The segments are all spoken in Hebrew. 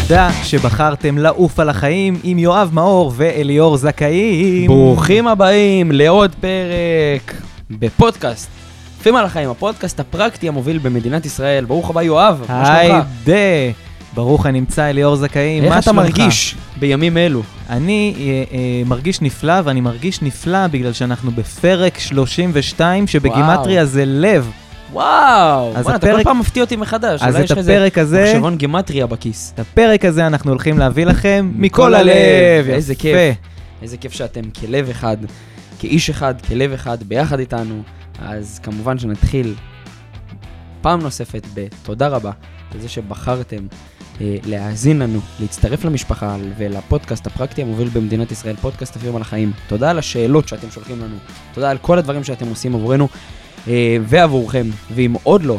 תודה שבחרתם לעוף על החיים עם יואב מאור ואליאור זכאים. ברוכים הבאים לעוד פרק בפודקאסט. עפים על החיים, הפודקאסט הפרקטי המוביל במדינת ישראל. ברוך הבא יואב, מה שלומך? היידה. ברוך הנמצא אליאור זכאים, איך מה אתה שלומך? מרגיש בימים אלו? אני אה, אה, מרגיש נפלא, ואני מרגיש נפלא בגלל שאנחנו בפרק 32, שבגימטריה זה לב. וואו, אז בוא'נה, אתה כל פעם מפתיע אותי מחדש. אז אולי את יש לך איזה הפרק הזה, מחשבון גימטריה בכיס. את הפרק הזה אנחנו הולכים להביא לכם מכל הלב. איזה. כיף. איזה כיף שאתם כלב אחד, כאיש אחד, כלב אחד, ביחד איתנו. אז כמובן שנתחיל פעם נוספת בתודה רבה על זה שבחרתם אה, להאזין לנו, להצטרף למשפחה ולפודקאסט הפרקטי המוביל במדינת ישראל, פודקאסט אפילו על החיים. תודה על השאלות שאתם שולחים לנו, תודה על כל הדברים שאתם עושים עבורנו ועבורכם, ואם עוד לא,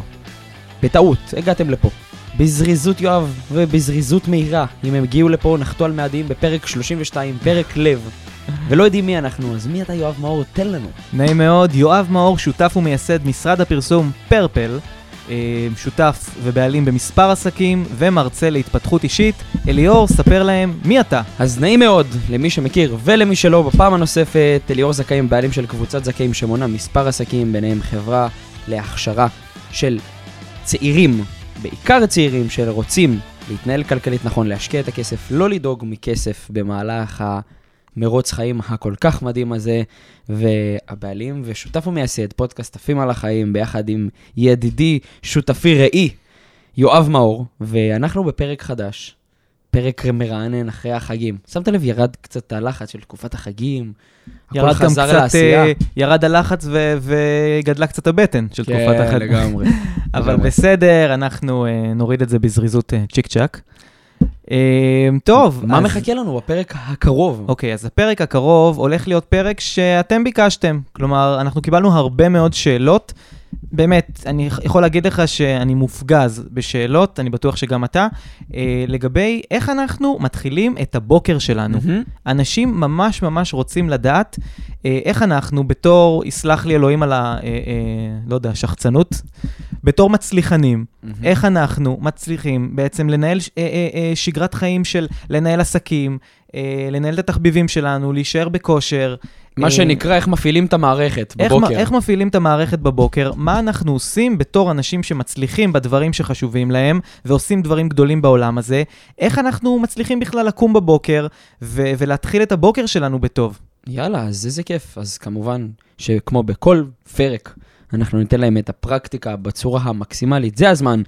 בטעות, הגעתם לפה. בזריזות יואב ובזריזות מהירה, אם הם הגיעו לפה, נחתו על מאדים בפרק 32, פרק לב. ולא יודעים מי אנחנו, אז מי אתה יואב מאור? תן לנו. נעים מאוד, יואב מאור, שותף ומייסד משרד הפרסום פרפל, אה, שותף ובעלים במספר עסקים ומרצה להתפתחות אישית. אליאור, ספר להם מי אתה. אז נעים מאוד למי שמכיר ולמי שלא, בפעם הנוספת, אליאור זכאים, בעלים של קבוצת זכאים שמונה מספר עסקים, ביניהם חברה להכשרה של צעירים, בעיקר צעירים שרוצים להתנהל כלכלית נכון, להשקיע את הכסף, לא לדאוג מכסף במהלך המרוץ חיים הכל כך מדהים הזה, והבעלים ושותף ומייסד פודקאסט עפים על החיים, ביחד עם ידידי, שותפי ראי, יואב מאור, ואנחנו בפרק חדש. פרק מרענן אחרי החגים. שמת לב, ירד קצת הלחץ של תקופת החגים, הכל חזר קצת, לעשייה. אה, ירד הלחץ ו- וגדלה קצת הבטן של תקופת החג. כן, לגמרי. אבל לגמרי. בסדר, אנחנו אה, נוריד את זה בזריזות אה, צ'יק צ'אק. אה, טוב, מה מחכה לנו בפרק הקרוב? אוקיי, אז הפרק הקרוב הולך להיות פרק שאתם ביקשתם. כלומר, אנחנו קיבלנו הרבה מאוד שאלות. באמת, אני יכול להגיד לך שאני מופגז בשאלות, אני בטוח שגם אתה, אה, לגבי איך אנחנו מתחילים את הבוקר שלנו. מהמם. אנשים ממש ממש רוצים לדעת אה, איך אנחנו, בתור, יסלח לי אלוהים על ה... אה, אה, לא יודע, שחצנות, בתור מצליחנים, מהמם. איך אנחנו מצליחים בעצם לנהל ש- אה, אה, אה, שגרת חיים של לנהל עסקים, לנהל את התחביבים שלנו, להישאר בכושר. מה שנקרא, איך מפעילים את המערכת איך, בבוקר. מ- איך מפעילים את המערכת בבוקר, מה אנחנו עושים בתור אנשים שמצליחים בדברים שחשובים להם, ועושים דברים גדולים בעולם הזה, איך אנחנו מצליחים בכלל לקום בבוקר ו- ולהתחיל את הבוקר שלנו בטוב. יאללה, אז איזה כיף. אז כמובן שכמו בכל פרק, אנחנו ניתן להם את הפרקטיקה בצורה המקסימלית. זה הזמן,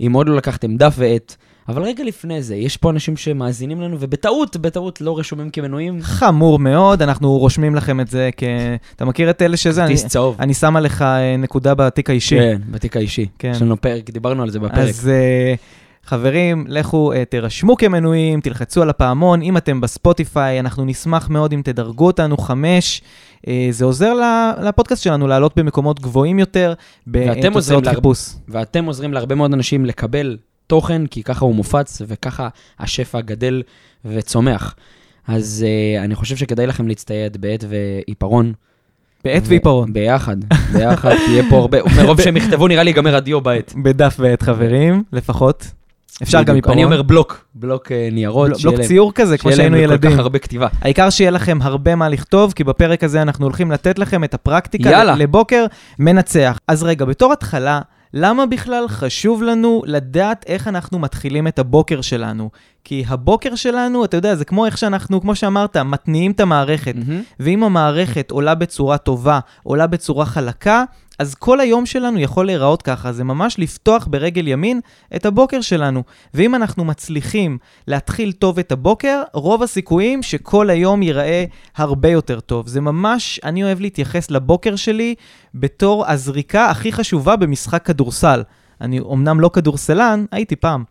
אם עוד לא לקחתם דף ועט. אבל רגע לפני זה, יש פה אנשים שמאזינים לנו, ובטעות, בטעות לא רשומים כמנויים. חמור מאוד, אנחנו רושמים לכם את זה כ... אתה מכיר את אלה שזה? כרטיס צהוב. אני שמה לך אה, נקודה בתיק האישי. כן, בתיק האישי. כן. יש לנו פרק, דיברנו על זה בפרק. אז uh, חברים, לכו uh, תירשמו כמנויים, תלחצו על הפעמון, אם אתם בספוטיפיי, אנחנו נשמח מאוד אם תדרגו אותנו חמש. Uh, זה עוזר לפודקאסט שלנו לעלות במקומות גבוהים יותר, בתוצאות להרבה- חיפוש. ואתם עוזרים להרבה מאוד אנשים לקבל תוכן, כי ככה הוא מופץ, וככה השפע גדל וצומח. אז uh, אני חושב שכדאי לכם להצטייד בעט ועיפרון. בעט ו- ועיפרון. ביחד, ביחד, תהיה פה הרבה, מרוב שהם יכתבו נראה לי ייגמר הדיו בעט. בדף ועט חברים, לפחות. אפשר גם. עיפרון. אני אומר בלוק, בלוק אה, ניירות, בלוק- ציור כזה, כמו שיהיה להם שהיינו כל ילדים. כך הרבה כתיבה. העיקר שיהיה לכם הרבה מה לכתוב, כי בפרק הזה אנחנו הולכים לתת לכם את הפרקטיקה יאללה. לבוקר מנצח. אז רגע, בתור התחלה, למה בכלל חשוב לנו לדעת איך אנחנו מתחילים את הבוקר שלנו? כי הבוקר שלנו, אתה יודע, זה כמו איך שאנחנו, כמו שאמרת, מתניעים את המערכת. ואם המערכת עולה בצורה טובה, עולה בצורה חלקה, אז כל היום שלנו יכול להיראות ככה, זה ממש לפתוח ברגל ימין את הבוקר שלנו. ואם אנחנו מצליחים להתחיל טוב את הבוקר, רוב הסיכויים שכל היום ייראה הרבה יותר טוב. זה ממש, אני אוהב להתייחס לבוקר שלי בתור הזריקה הכי חשובה במשחק כדורסל. אני אומנם לא כדורסלן, הייתי פעם.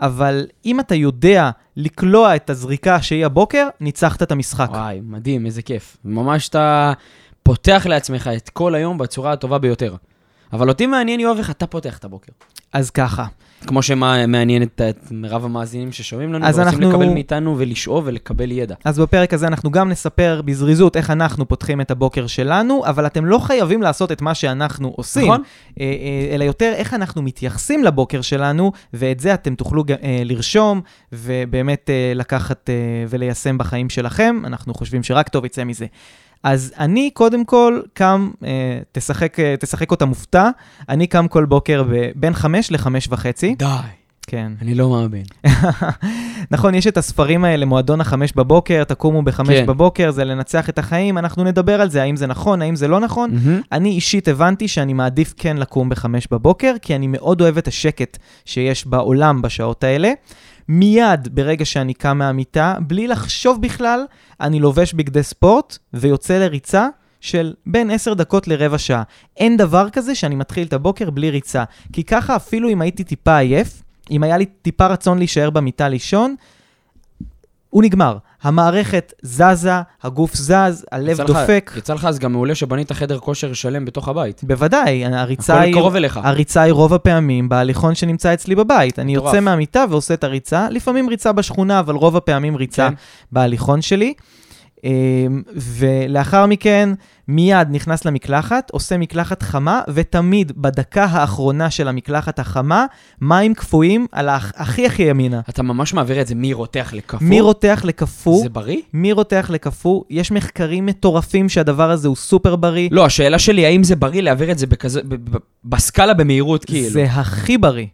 אבל אם אתה יודע לקלוע את הזריקה שהיא הבוקר, ניצחת את המשחק. וואי, מדהים, איזה כיף. ממש אתה פותח לעצמך את כל היום בצורה הטובה ביותר. אבל אותי מעניין, יואב, איך אתה פותח את הבוקר. אז ככה, כמו שמעניין את, את מירב המאזינים ששומעים לנו, ורוצים אנחנו- לקבל מאיתנו ולשאוב ולקבל ידע. אז בפרק הזה אנחנו גם נספר בזריזות איך אנחנו פותחים את הבוקר שלנו, אבל אתם לא חייבים לעשות את מה שאנחנו עושים. נכון? אה, אה, אלא יותר איך אנחנו מתייחסים לבוקר שלנו, ואת זה אתם תוכלו אה, לרשום, ובאמת לקחת וליישם בחיים שלכם. אנחנו חושבים שרק טוב יצא מזה. אז אני קודם כל קם, אה, תשחק, אה, תשחק אותה מופתע, אני קם כל בוקר ב- בין חמש לחמש וחצי. די, כן. אני לא מאמין. נכון, יש את הספרים האלה, מועדון החמש בבוקר, תקומו בחמש כן. בבוקר, זה לנצח את החיים, אנחנו נדבר על זה, האם זה נכון, האם זה לא נכון. מהמם. אני אישית הבנתי שאני מעדיף כן לקום בחמש בבוקר, כי אני מאוד אוהב את השקט שיש בעולם בשעות האלה. מיד ברגע שאני קם מהמיטה, בלי לחשוב בכלל, אני לובש בגדי ספורט ויוצא לריצה של בין 10 דקות לרבע שעה. אין דבר כזה שאני מתחיל את הבוקר בלי ריצה. כי ככה אפילו אם הייתי טיפה עייף, אם היה לי טיפה רצון להישאר במיטה לישון, הוא נגמר. המערכת זזה, הגוף זז, הלב יצא לך- דופק. יצא לך אז גם מעולה שבנית חדר כושר שלם בתוך הבית. בוודאי, הריצה הכל היא... קרוב אליך. הריצה היא רוב הפעמים בהליכון שנמצא אצלי בבית. אני. יוצא מהמיטה ועושה את הריצה, לפעמים ריצה בשכונה, אבל רוב הפעמים ריצה כן. בהליכון שלי. אמ, ולאחר מכן, מיד נכנס למקלחת, עושה מקלחת חמה, ותמיד בדקה האחרונה של המקלחת החמה, מים קפואים על הכי הכי ימינה. אתה ממש מעביר את זה מרותח לקפוא. מרותח לקפוא, זה בריא? מרותח לקפוא, יש מחקרים מטורפים שהדבר הזה הוא סופר בריא. לא, השאלה שלי, האם זה בריא להעביר את זה בכזה, בסקאלה במהירות, כאילו? זה הכי בריא.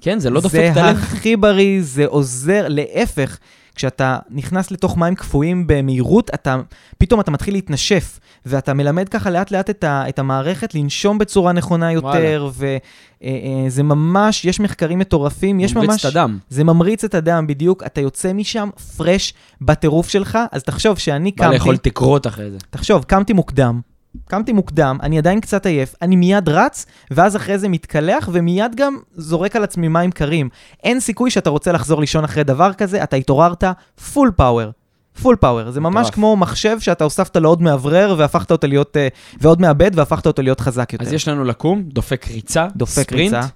כן, זה לא דופק את זה הלב? הכי בריא, זה עוזר, להפך. כשאתה נכנס לתוך מים קפואים במהירות, אתה, פתאום אתה מתחיל להתנשף, ואתה מלמד ככה לאט לאט את, ה, את המערכת לנשום בצורה נכונה יותר, וזה ממש, יש מחקרים מטורפים, יש ממש... ממריץ את הדם. זה ממריץ את הדם בדיוק, אתה יוצא משם פרש בטירוף שלך, אז תחשוב שאני בא קמתי, לאכול תקרות אחרי זה. תחשוב, קמתי מוקדם, קמתי מוקדם, אני עדיין קצת עייף, אני מיד רץ, ואז אחרי זה מתקלח, ומיד גם זורק על עצמי מים קרים. אין סיכוי שאתה רוצה לחזור לישון אחרי דבר כזה, אתה התעוררת full power. Full power, זה ממש. כמו מחשב שאתה הוספת לו עוד מאוורר והפכת אותו להיות, אה, ועוד מעבד והפכת אותו להיות חזק יותר. אז יש לנו לקום, דופק ריצה, דופק ספרינט, ריצה,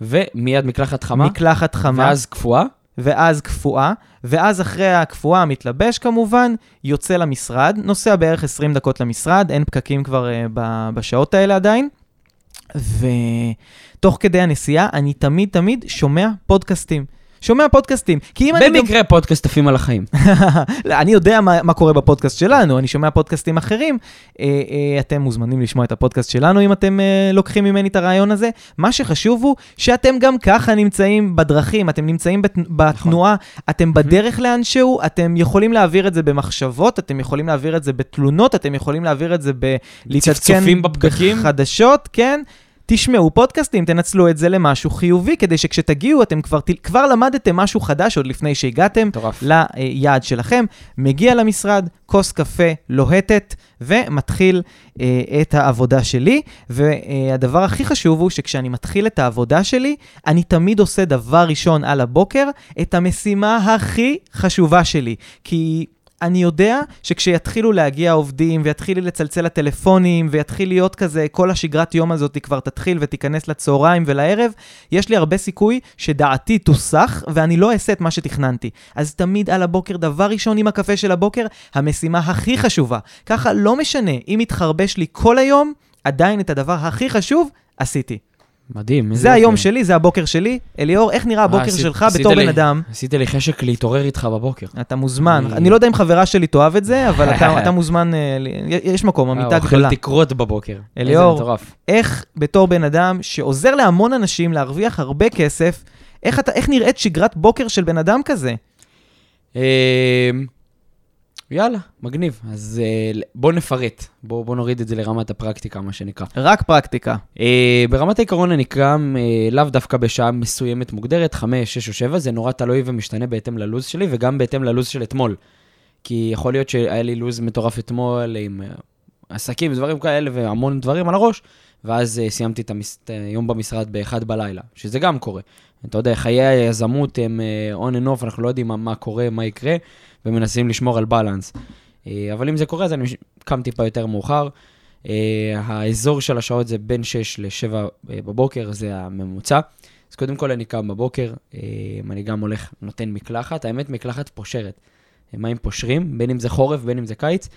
ומיד מקלחת חמה, מקלחת חמה, ואז קפואה. ואז קפואה, ואז אחרי הקפואה מתלבש כמובן, יוצא למשרד, נוסע בערך 20 דקות למשרד, אין פקקים כבר אה, ב- בשעות האלה עדיין, ותוך כדי הנסיעה אני תמיד תמיד שומע פודקאסטים. שומע פודקאסטים, כי אם אני. במקרה פודקאסט עפים על החיים. אני יודע מה, מה קורה בפודקאסט שלנו, אני שומע פודקאסטים אחרים. אה, אה, אתם מוזמנים לשמוע את הפודקאסט שלנו אם אתם אה, לוקחים ממני את הרעיון הזה. מה שחשוב הוא שאתם גם ככה נמצאים בדרכים, אתם נמצאים בת, בתנועה, אתם בדרך לאנשהו, אתם יכולים להעביר את זה במחשבות, אתם יכולים להעביר את זה בתלונות, אתם יכולים להעביר את זה ב... צפצופים בפקקים. בחדשות, כן? תשמעו פודקאסטים, תנצלו את זה למשהו חיובי, כדי שכשתגיעו אתם כבר, כבר למדתם משהו חדש עוד לפני שהגעתם. מטורף. ליעד שלכם, מגיע למשרד, כוס קפה לוהטת, ומתחיל אה, את העבודה שלי. והדבר הכי חשוב הוא שכשאני מתחיל את העבודה שלי, אני תמיד עושה דבר ראשון על הבוקר, את המשימה הכי חשובה שלי. כי... אני יודע שכשיתחילו להגיע עובדים ויתחילו לצלצל לטלפונים ויתחיל להיות כזה, כל השגרת יום הזאת כבר תתחיל ותיכנס לצהריים ולערב, יש לי הרבה סיכוי שדעתי תוסח ואני לא אעשה את מה שתכננתי. אז תמיד על הבוקר, דבר ראשון עם הקפה של הבוקר, המשימה הכי חשובה. ככה לא משנה, אם יתחרבש לי כל היום, עדיין את הדבר הכי חשוב עשיתי. מדהים. זה היום. שלי, זה הבוקר שלי. אליאור, איך נראה הבוקר אה, עשית- שלך בתור בן אדם? עשית לי חשק להתעורר איתך בבוקר. אתה מוזמן. אני- לא יודע אם חברה שלי תאהב את זה, אבל אתה מוזמן, אה, יש מקום, המיטה אה, גדולה. אוכל תקרות בבוקר. אליאור. איך בתור בן אדם שעוזר להמון אנשים להרוויח הרבה כסף, איך, נראית שגרת בוקר של בן אדם כזה? יאללה, מגניב. אז אה, בוא נפרט. בוא בוא נוריד את זה לרמת הפרקטיקה, מה שנקרא. רק פרקטיקה. אה, ברמת העיקרון אני קם אה, לאו דווקא בשעה מסוימת מוגדרת, 5, 6 או 7, זה נורא תלוי ומשתנה בהתאם ללו"ז שלי וגם בהתאם ללו"ז של אתמול. כי יכול להיות שהיה לי לו"ז מטורף אתמול עם עסקים ודברים כאלה והמון דברים על הראש, ואז סיימתי את המס... היום במשרד ב-1 בלילה, שזה גם קורה. אתה יודע, חיי היזמות הם on and off, אנחנו לא יודעים מה, מה קורה, מה יקרה, ומנסים לשמור על בלנס. אה, אבל אם זה קורה, אז אני קם טיפה יותר מאוחר. אה, האזור של השעות זה בין 6 ל-7 בבוקר, זה הממוצע. אז קודם כל אני קם בבוקר, אה, אני גם הולך, נותן מקלחת, האמת מקלחת פושרת. מים פושרים, בין אם זה חורף, בין אם זה קיץ.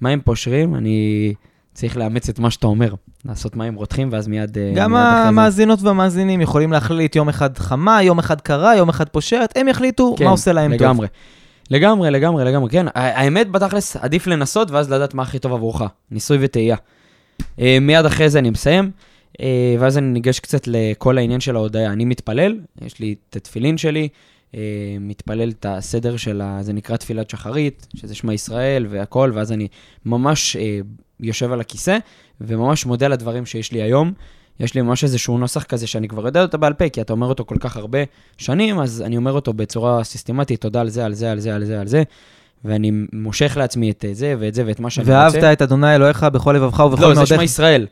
מים פושרים, אני צריך לאמץ את מה שאתה אומר, לעשות מים רותחים, ואז מיד... אה, גם מיד המאזינות והמאזינים יכולים להחליט יום אחד חמה, יום אחד קרה, יום אחד פושרת, הם יחליטו כן, מה עושה להם טוב. לגמרי. לגמרי, לגמרי, לגמרי, כן. האמת, בתכלס, עדיף לנסות, ואז לדעת מה הכי טוב עבורך. ניסוי וטעייה. אה, מיד אחרי זה אני מסיים, אה, ואז אני ניגש קצת לכל העניין של ההודיה. אני מתפלל, יש לי את התפילין שלי, אה, מתפלל את הסדר של ה... זה נקרא תפילת שחרית, שזה שמע ישראל והכל, ואז אני ממש יושב על הכיסא, וממש מודה על הדברים שיש לי היום. יש לי ממש איזשהו נוסח כזה שאני כבר יודע אותו בעל פה, כי אתה אומר אותו כל כך הרבה שנים, אז אני אומר אותו בצורה סיסטמטית, תודה על זה, על זה, על זה, על זה, על זה, ואני מושך לעצמי את זה ואת זה ואת מה שאני רוצה. ואהבת את אדוני אלוהיך בכל לבבך ובכל לא, זה מאודיך. שמע ישראל.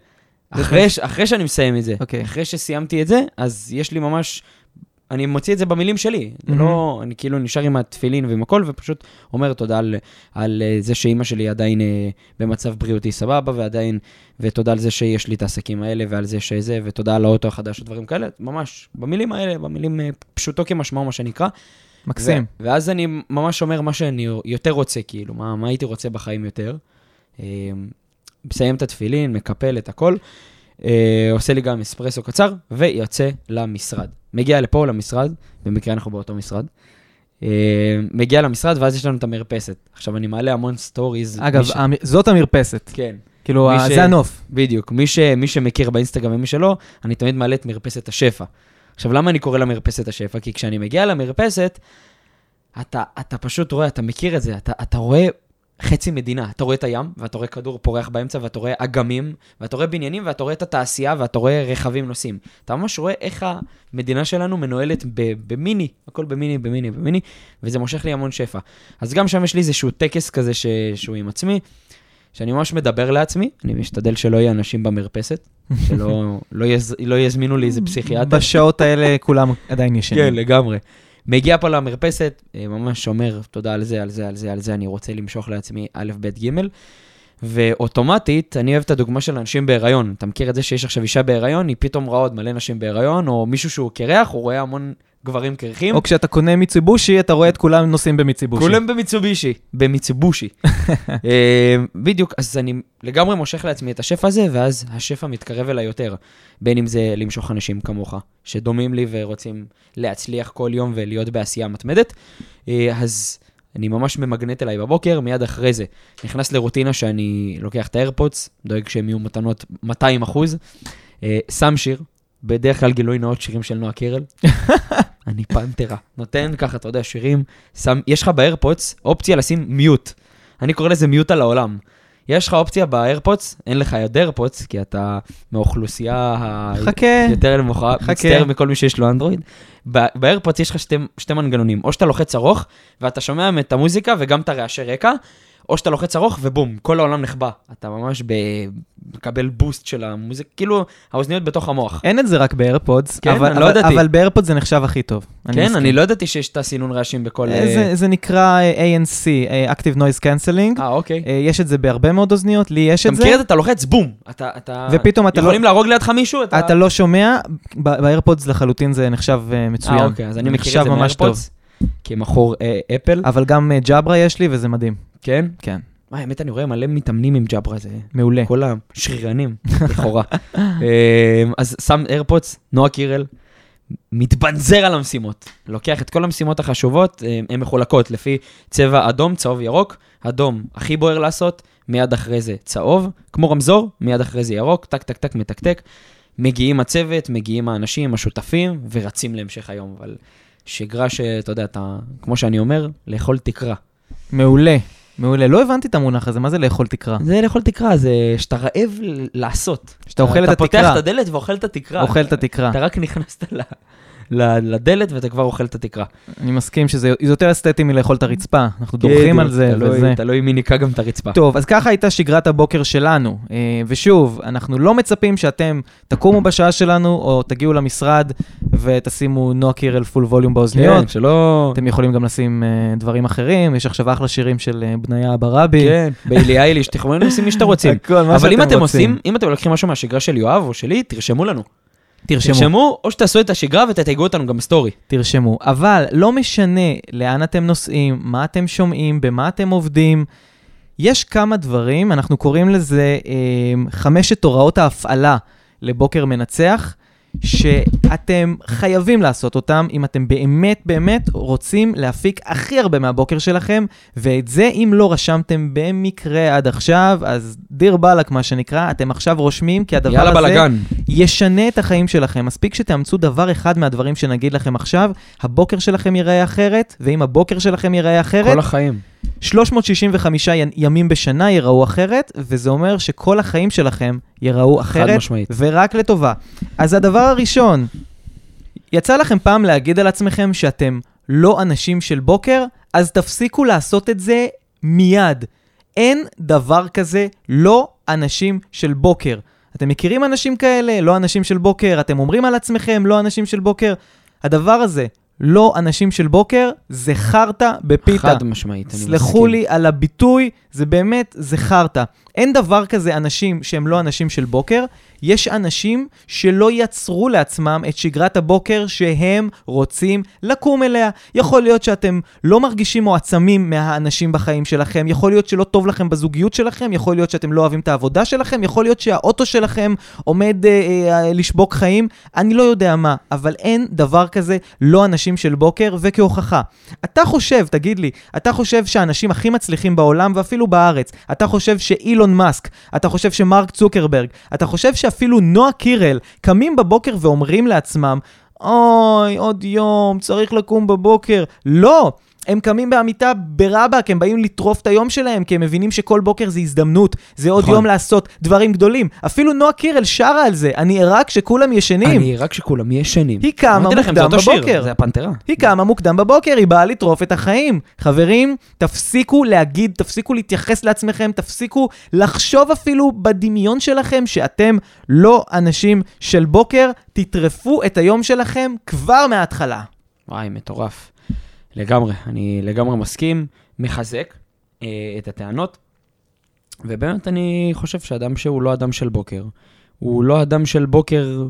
זה אחרי, אחרי שאני מסיים את זה, אוקיי. אחרי שסיימתי את זה, אז יש לי ממש, אני מוציא את זה במילים שלי. מהמם. לא, אני כאילו נשאר עם התפילין ועם הכל, ופשוט אומר תודה על, על אה, זה שאימא שלי עדיין אה, במצב בריאותי סבבה, ועדיין, ותודה על זה שיש לי את העסקים האלה, ועל זה שזה, ותודה על האוטו החדש ודברים כאלה, ממש, במילים האלה, במילים אה, פשוטו כמשמעו, מה שנקרא. מקסים. ו- ואז אני ממש אומר מה שאני יותר רוצה, כאילו, מה, מה הייתי רוצה בחיים יותר. מסיים את התפילין, מקפל את הכל, עושה לי גם אספרסו קצר, ויוצא למשרד. מגיע לפה, למשרד, במקרה אנחנו באותו משרד. אה, מגיע למשרד, ואז יש לנו את המרפסת. עכשיו, אני מעלה המון stories. אגב, ש- המ- זאת המרפסת. כן, כאילו, ש- זה הנוף. בדיוק. מי, ש, מי שמכיר באינסטגרם ומי שלא, אני תמיד מעלה את מרפסת השפע. עכשיו, למה אני קורא לה מרפסת השפע? כי כשאני מגיע למרפסת, אתה, אתה פשוט רואה, אתה מכיר את זה, אתה, אתה רואה חצי מדינה. אתה רואה את הים, ואתה רואה כדור פורח באמצע, ואתה רואה אגמים, ואתה רואה בניינים, ואתה רואה את התעשייה, ואתה רואה רכבים נוסעים. אתה ממש רואה איך המדינה שלנו מנוהלת במיני, הכל במיני, במיני, במיני, וזה מושך לי המון שפע. אז גם שם יש לי איזשהו טקס כזה ש... שהוא עם עצמי, שאני ממש מדבר לעצמי, אני משתדל שלא יהיה אנשים במרפסת, שלא לא יז... לא יזמינו לי איזה פסיכיאטר. בשעות האלה כולם עדיין ישנים. כן, לגמרי. מגיע פה למרפסת, אה, ממש אומר תודה על זה, על זה, על זה, על זה, אני רוצה למשוך לעצמי א', ב', ג', ואוטומטית, אני אוהב את הדוגמה של אנשים בהיריון. אתה מכיר את זה שיש עכשיו אישה בהיריון, היא פתאום רואה עוד מלא נשים בהיריון, או מישהו שהוא קרח, הוא רואה המון גברים קרחים. או כשאתה קונה מיצובישי, אתה רואה את כולם נוסעים במיצובישי. כולם במיצובישי, במיצובושי. אה, בדיוק, אז אני לגמרי מושך לעצמי את השפע הזה, ואז השפע מתקרב אליי יותר. בין אם זה למשוך אנשים כמוך, שדומים לי ורוצים להצליח כל יום ולהיות בעשייה מתמדת. אה, אז אני ממש ממגנט אליי בבוקר, מיד אחרי זה נכנס לרוטינה שאני לוקח את האיירפודס, דואג שהם יהיו מתנות 200 אחוז, אה, שם שיר, בדרך כלל גילוי נאות שירים של נועה קירל. אני פנתרה. נותן ככה, אתה יודע, שירים, שם, יש לך באיירפודס אופציה לשים מיוט. אני קורא לזה מיוט על העולם. יש לך אופציה באיירפודס, אין לך עוד איירפודס, כי אתה מהאוכלוסייה ה... חכה. יותר נמוכה. מצטער מכל מי שיש לו אנדרואיד. ב- באיירפודס יש לך שתי, שתי מנגנונים, או שאתה לוחץ ארוך, ואתה שומע את המוזיקה וגם את הרעשי רקע, או שאתה לוחץ ארוך ובום, כל העולם נחבא. אתה ממש ב... מקבל boost של המוזיקה, כאילו, האוזניות בתוך המוח. אין את זה רק באיירפודס, כן, אבל, אני לא אבל. אבל באיירפודס זה נחשב הכי טוב. כן, מסכים. אני לא ידעתי שיש את הסינון רעשים בכל... אה, זה, זה נקרא אה, ANC, אה, Active Noise Cancelling. אה, אוקיי. אה, יש את זה בהרבה מאוד אוזניות, לי יש אתה את זה, מכיר את זה? אתה לוחץ בום. אתה, אתה... ופתאום אתה לא, יכולים להרוג לידך מישהו? אתה... אתה לא שומע, באיירפודס לחלוטין זה נחשב אה, מצוין. אה, אוקיי, אז אני מכיר את זה. מאיירפודס, כמכור אה, אפל. אבל גם אה, ג'אברה יש לי וזה מדהים. כן? כן, מה, האמת, אני רואה מלא מתאמנים עם ג'אברה, זה... מעולה. כל השרירנים, לכאורה. אה, אז שם איירפודס, נועה קירל, מתבנזר על המשימות. לוקח את כל המשימות החשובות, אה, הן מחולקות לפי צבע אדום, צהוב, ירוק. אדום, הכי בוער לעשות, מיד אחרי זה צהוב, כמו רמזור, מיד אחרי זה ירוק, טק, טק, טק, מתקתק. מגיעים הצוות, מגיעים האנשים, השותפים, ורצים להמשך היום. אבל שגרה שאתה יודע, אתה, כמו שאני אומר, לאכול תקרה. מעולה, מעולה. לא הבנתי את המונח הזה, מה זה לאכול תקרה? זה לאכול תקרה, זה שאתה רעב לעשות. שאתה אוכל את אתה פותח התקרה. את הדלת ואוכל את התקרה. אוכל את התקרה. אתה רק נכנסת ל... לדלת ואתה כבר אוכל את התקרה. אני מסכים שזה יותר אסתטי מלאכול את הרצפה, אנחנו דורכים על זה וזה. תלוי מי ניקה גם את הרצפה. טוב, אז ככה הייתה שגרת הבוקר שלנו. אה, ושוב, אנחנו לא מצפים שאתם תקומו בשעה שלנו, או תגיעו למשרד ותשימו נועה קירל פול ווליום באוזניות. כן, שלא... אתם יכולים גם לשים אה, דברים אחרים, יש עכשיו אחלה שירים של אה, בניה ברבי. כן, ביילי אייליש, יכולים לשים מי שאתם רוצים. הכל, מה אבל אם שאתם אתם. עושים, אם אתם לוקחים משהו מהשגרה של יואב או שלי, תרשמו לנו. תרשמו. תרשמו, או שתעשו את השגרה ותתייגו אותנו גם בסטורי. תרשמו. אבל לא משנה לאן אתם נוסעים, מה אתם שומעים, במה אתם עובדים. יש כמה דברים, אנחנו קוראים לזה אה, חמשת הוראות ההפעלה לבוקר מנצח, שאתם חייבים לעשות אותם אם אתם באמת באמת רוצים להפיק הכי הרבה מהבוקר שלכם, ואת זה אם לא רשמתם במקרה עד עכשיו, אז דיר באלק מה שנקרא, אתם עכשיו רושמים, כי הדבר הזה... בלאגן. ישנה את החיים שלכם. מספיק שתאמצו דבר אחד מהדברים שנגיד לכם עכשיו, הבוקר שלכם ייראה אחרת, ואם הבוקר שלכם ייראה אחרת, כל החיים. 365 י- ימים בשנה ייראו אחרת, וזה אומר שכל החיים שלכם ייראו אחרת, משמעית. ורק לטובה. אז הדבר הראשון, יצא לכם פעם להגיד על עצמכם שאתם לא אנשים של בוקר? אז תפסיקו לעשות את זה מיד. אין דבר כזה לא אנשים של בוקר. אתם מכירים אנשים כאלה? לא אנשים של בוקר. אתם אומרים על עצמכם לא אנשים של בוקר. הדבר הזה, לא אנשים של בוקר, זה חרטא בפיתה. חד משמעית, אני מסכים. סלחו לי על הביטוי, זה באמת, זה חרטא. אין דבר כזה אנשים שהם לא אנשים של בוקר, יש אנשים שלא יצרו לעצמם את שגרת הבוקר שהם רוצים לקום אליה. יכול להיות שאתם לא מרגישים מועצמים מהאנשים בחיים שלכם, יכול להיות שלא טוב לכם בזוגיות שלכם, יכול להיות שאתם לא אוהבים את העבודה שלכם, יכול להיות שהאוטו שלכם עומד אה, אה, לשבוק חיים, אני לא יודע מה, אבל אין דבר כזה לא אנשים של בוקר, וכהוכחה. אתה חושב, תגיד לי, אתה חושב שהאנשים הכי מצליחים בעולם ואפילו בארץ, אתה חושב שאילון מאסק, אתה חושב שמרק צוקרברג, אתה חושב שאפילו נועה קירל קמים בבוקר ואומרים לעצמם, אוי, עוד יום, צריך לקום בבוקר. לא! הם קמים בעמיתה ברבאק, הם באים לטרוף את היום שלהם, כי הם מבינים שכל בוקר זה הזדמנות, זה עוד נכון. יום לעשות דברים גדולים. אפילו נועה קירל שרה על זה, אני ערה כשכולם ישנים. אני רק שכולם ישנים. היא קמה מוקדם בבוקר. זה הפנתרה. היא קמה מוקדם בבוקר, היא באה לטרוף את החיים. חברים, תפסיקו להגיד, תפסיקו להתייחס לעצמכם, תפסיקו לחשוב אפילו בדמיון שלכם שאתם לא אנשים של בוקר, תטרפו את היום שלכם כבר מההתחלה. וואי, מטורף. לגמרי, אני לגמרי מסכים, מחזק אה, את הטענות, ובאמת אני חושב שאדם שהוא לא אדם של בוקר, הוא לא אדם של בוקר.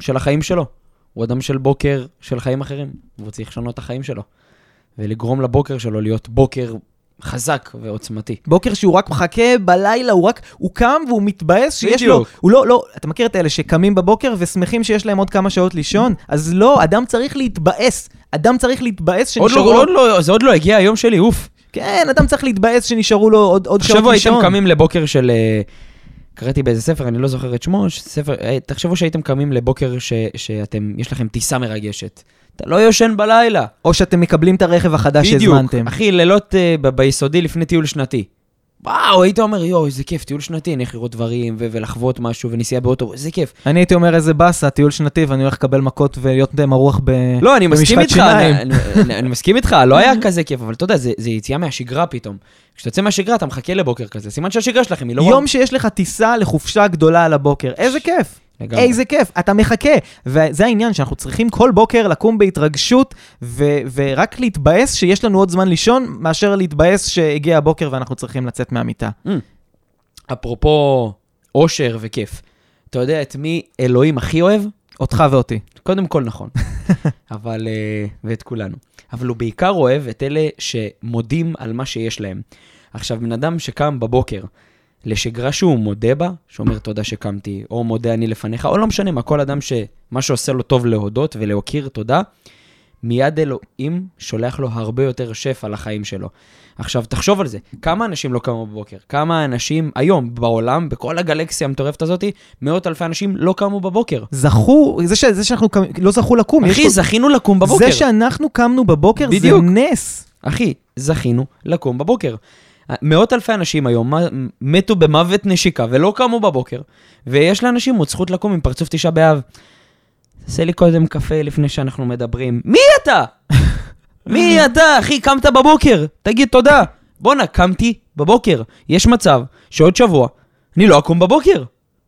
של החיים שלו, הוא אדם של בוקר של חיים אחרים, והוא צריך לשנות את החיים שלו, ולגרום לבוקר שלו להיות בוקר חזק ועוצמתי. בוקר שהוא רק מחכה בלילה, הוא רק, הוא קם והוא מתבאס שיש לו. הוא לא, לא, אתה מכיר את אלה שקמים בבוקר ושמחים שיש להם עוד כמה שעות לישון? אז לא, אדם צריך להתבאס. אדם צריך להתבאס עוד שנשארו לא, לו... עוד לא, זה עוד לא הגיע היום שלי, אוף. כן, אדם צריך להתבאס שנשארו לו עוד, עוד שעות תחשבו, לישון. הייתם קמים לבוקר של... אה, קראתי באיזה ספר, אני לא זוכר את שמו, ספר, אה, תחשבו שהייתם קמים לבוקר ש, שאתם, יש לכם טיסה מרגשת. אתה לא יושן בלילה. או שאתם מקבלים את הרכב החדש בדיוק. שהזמנתם. אחי, לילות אה, ב- ביסודי לפני טיול שנתי. וואו, היית אומר, יואו, איזה כיף, טיול שנתי, הולך לראות דברים ו- ולחוות משהו ונסיעה באוטו, איזה כיף. אני הייתי אומר איזה באסה, טיול שנתי, ואני הולך לקבל מכות ולהיות מרוח ב... לא, אני מסכים איתך, שיניים. אני, מסכים איתך, לא היה כזה כיף, אבל אתה יודע, זה, זה יציאה מהשגרה פתאום. כשאתה יוצא מהשגרה, אתה מחכה לבוקר כזה, סימן שהשגרה שלכם היא לא... יום שיש לך טיסה לחופשה גדולה על הבוקר, איזה כיף. לגמרי. איזה כיף, אתה מחכה. וזה העניין, שאנחנו צריכים כל בוקר לקום בהתרגשות, ו- ורק להתבאס שיש לנו עוד זמן לישון, מאשר להתבאס שהגיע הבוקר ואנחנו צריכים לצאת מהמיטה. אפרופו אושר וכיף, אתה יודע את מי אלוהים הכי אוהב? אותך ואותי. קודם כל נכון, אבל, אה, ואת כולנו. אבל הוא בעיקר אוהב את אלה שמודים על מה שיש להם. עכשיו, בן אדם שקם בבוקר לשגרה שהוא מודה בה, שאומר תודה שקמתי, או מודה אני לפניך, או לא משנה מה, כל אדם שמה שעושה לו טוב להודות ולהוקיר תודה, מיד אלוהים שולח לו הרבה יותר שפע לחיים שלו. עכשיו, תחשוב על זה, כמה אנשים לא קמו בבוקר? כמה אנשים היום בעולם, בכל הגלקסיה המטורפת הזאת, מאות אלפי אנשים לא קמו בבוקר. זכו, זה, ש- זה שאנחנו קמים, לא זכו לקום. יש אחי, כל- זכינו לקום בבוקר. זה שאנחנו קמנו בבוקר בדיוק. זה נס. אחי, זכינו לקום בבוקר. מאות אלפי אנשים היום מתו במוות נשיקה ולא קמו בבוקר, ויש לאנשים עוד זכות לקום עם פרצוף תשעה באב. תעשה לי קודם קפה לפני שאנחנו מדברים. מי אתה? מי אתה, אחי? קמת בבוקר, תגיד תודה. בואנה, קמתי בבוקר. יש מצב שעוד שבוע אני לא אקום בבוקר.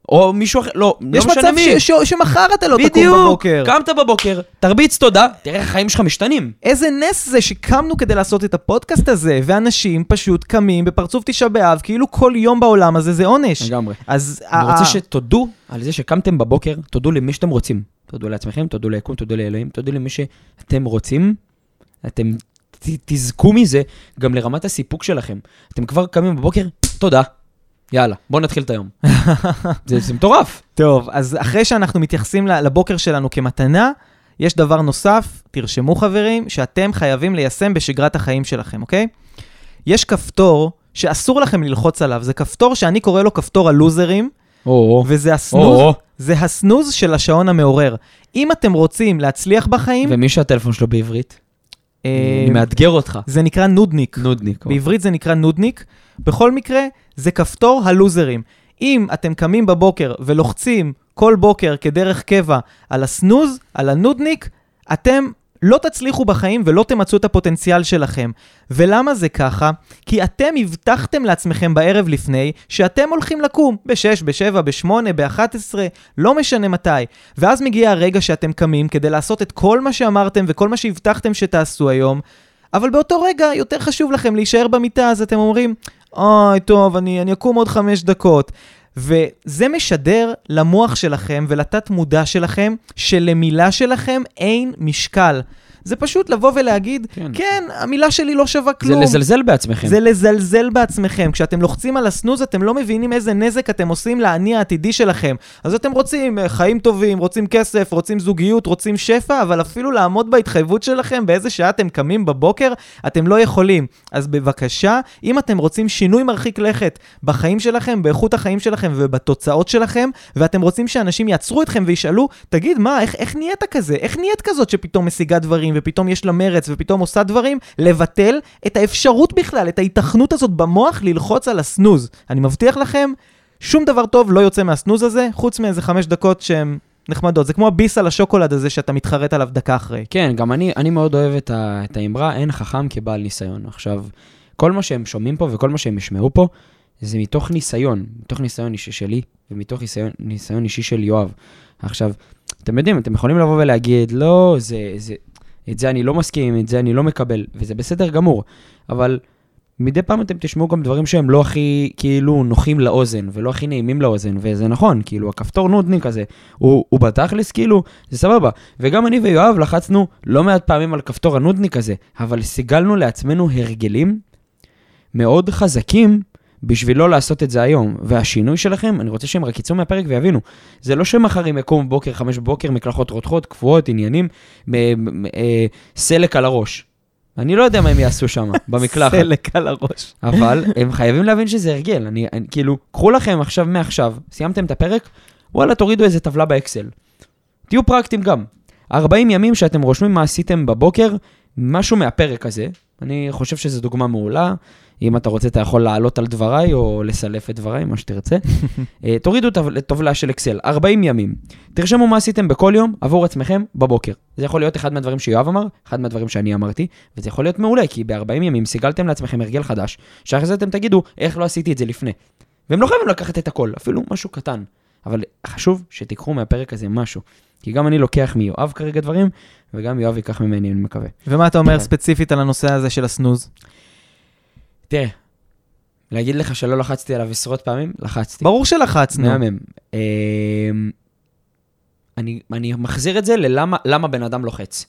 או מישהו אחר, לא, לא יש משנה מצב מי. ש- ש- שמחר אתה לא תקום בדיוק, בבוקר. קמת בבוקר, תרביץ תודה, תראה איך החיים שלך משתנים. איזה נס זה שקמנו כדי לעשות את הפודקאסט הזה, ואנשים פשוט קמים בפרצוף תשעה באב, כאילו כל יום בעולם הזה זה עונש. לגמרי. אז... אני רוצה שתודו על זה שקמתם בבוקר, תודו למי שאתם רוצים. תודו לעצמכם, תודו ליקום, תודו לאלוהים, תודו למי שאתם רוצים. אתם תזכו מזה גם לרמת הסיפוק שלכם. אתם כבר קמים בבוקר, תודה. יאללה, בואו נתחיל את היום. זה, זה מטורף. טוב, אז אחרי שאנחנו מתייחסים לבוקר שלנו כמתנה, יש דבר נוסף, תרשמו חברים, שאתם חייבים ליישם בשגרת החיים שלכם, אוקיי? יש כפתור שאסור לכם ללחוץ עליו, זה כפתור שאני קורא לו כפתור הלוזרים, או, וזה ה snooze, זה ה snooze של השעון המעורר. אם אתם רוצים להצליח בחיים, ומי שהטלפון שלו בעברית? אני מאתגר אותך. זה נקרא נודניק. נודניק. בעברית זה נקרא נודניק. בכל מקרה, זה כפתור הלוזרים. אם אתם קמים בבוקר ולוחצים כל בוקר כדרך קבע על ה snooze, על הנודניק, אתם לא תצליחו בחיים ולא תמצו את הפוטנציאל שלכם. ולמה זה ככה? כי אתם הבטחתם לעצמכם בערב לפני שאתם הולכים לקום ב-6, ב-7, ב-8, ב-11, לא משנה מתי. ואז מגיע הרגע שאתם קמים כדי לעשות את כל מה שאמרתם וכל מה שהבטחתם שתעשו היום, אבל באותו רגע יותר חשוב לכם להישאר במיטה, אז אתם אומרים, אוי, טוב, אני, אני אקום עוד חמש דקות. וזה משדר למוח שלכם ולתת מודע שלכם שלמילה שלכם אין משקל. זה פשוט לבוא ולהגיד, כן. כן, כן המילה שלי לא שווה זה כלום. לזלזל בעצמכם. זה לזלזל בעצמכם. כשאתם לוחצים על הסנוז, אתם לא מבינים איזה נזק אתם עושים לאני העתידי שלכם. אז אתם רוצים אה, חיים טובים, רוצים כסף, רוצים זוגיות, רוצים שפע, אבל אפילו לעמוד בהתחייבות שלכם באיזה שעה אתם קמים בבוקר, אתם לא יכולים. אז בבקשה, אם אתם רוצים שינוי מרחיק לכת בחיים שלכם, באיכות החיים שלכם ובתוצאות שלכם, ואתם רוצים שאנשים יעצרו אתכם וישאלו, תגיד, מה, איך, איך נהיית כזה? איך נהיית כזאת שפתאום משיגה דברים, ופתאום יש לה מרץ, ופתאום עושה דברים? לבטל את האפשרות בכלל, את ההיתכנות הזאת במוח ללחוץ על הסנוז. אני מבטיח לכם, שום דבר טוב לא יוצא מהסנוז הזה, חוץ מאיזה חמש דקות שהן נחמדות. זה כמו הביס על השוקולד הזה שאתה מתחרט עליו דקה אחרי. כן, גם אני, אני מאוד אוהב את, ה, את האמרה, אין חכם כבעל ניסיון. עכשיו, כל מה שהם שומעים פה וכל מה שהם ישמעו פה, זה מתוך ניסיון, מתוך ניסיון אישי שלי ומתוך ניסיון, ניסיון אישי של יואב. עכשיו, אתם יודעים, אתם יכולים לבוא ולהגיד, לא, זה, זה, את זה אני לא מסכים, את זה אני לא מקבל, וזה בסדר גמור, אבל מדי פעם אתם תשמעו גם דברים שהם לא הכי, כאילו, נוחים לאוזן, ולא הכי נעימים לאוזן, וזה נכון, כאילו, הכפתור נודניק הזה, הוא, הוא בתכלס, כאילו, זה סבבה. וגם אני ויואב לחצנו לא מעט פעמים על כפתור הנודניק הזה, אבל סיגלנו לעצמנו הרגלים מאוד חזקים בשביל לא לעשות את זה היום. והשינוי שלכם, אני רוצה שהם רק יצאו מהפרק ויבינו. זה לא שמחר הם יקומו בבוקר, חמש בבוקר, מקלחות רותחות, קפואות, עניינים, אה, סלק על הראש. אני לא יודע מה הם יעשו שם, במקלחת. סלק על הראש. אבל הם חייבים להבין שזה הרגל. אני, אני, כאילו, קחו לכם עכשיו, מעכשיו, סיימתם את הפרק, וואלה, תורידו איזה טבלה באקסל. תהיו פרקטיים גם. 40 ימים שאתם רושמים מה עשיתם בבוקר, משהו מהפרק הזה. אני חושב שזו דוגמה מעולה. אם אתה רוצה, אתה יכול לעלות על דבריי או לסלף את דבריי, מה שתרצה. אה, תורידו טב- טבלה של אקסל, 40 ימים. תרשמו מה עשיתם בכל יום עבור עצמכם בבוקר. זה יכול להיות אחד מהדברים שיואב אמר, אחד מהדברים שאני אמרתי, וזה יכול להיות מעולה, כי ב-40 ימים סיגלתם לעצמכם הרגל חדש, שאחרי זה אתם תגידו, איך לא עשיתי את זה לפני. והם לא חייבים לקחת את הכל, אפילו משהו קטן. אבל חשוב שתיקחו מהפרק הזה משהו. כי גם אני לוקח מיואב כרגע דברים, וגם יואב ייקח ממני, אני מקווה. ומה אתה אומר. ספציפית על הנושא הזה של הסנוז? תראה, להגיד לך שלא לחצתי עליו עשרות פעמים? לחצתי. ברור שלחצנו. מהמם. אמ, אני, אני מחזיר את זה ללמה למה בן אדם לוחץ.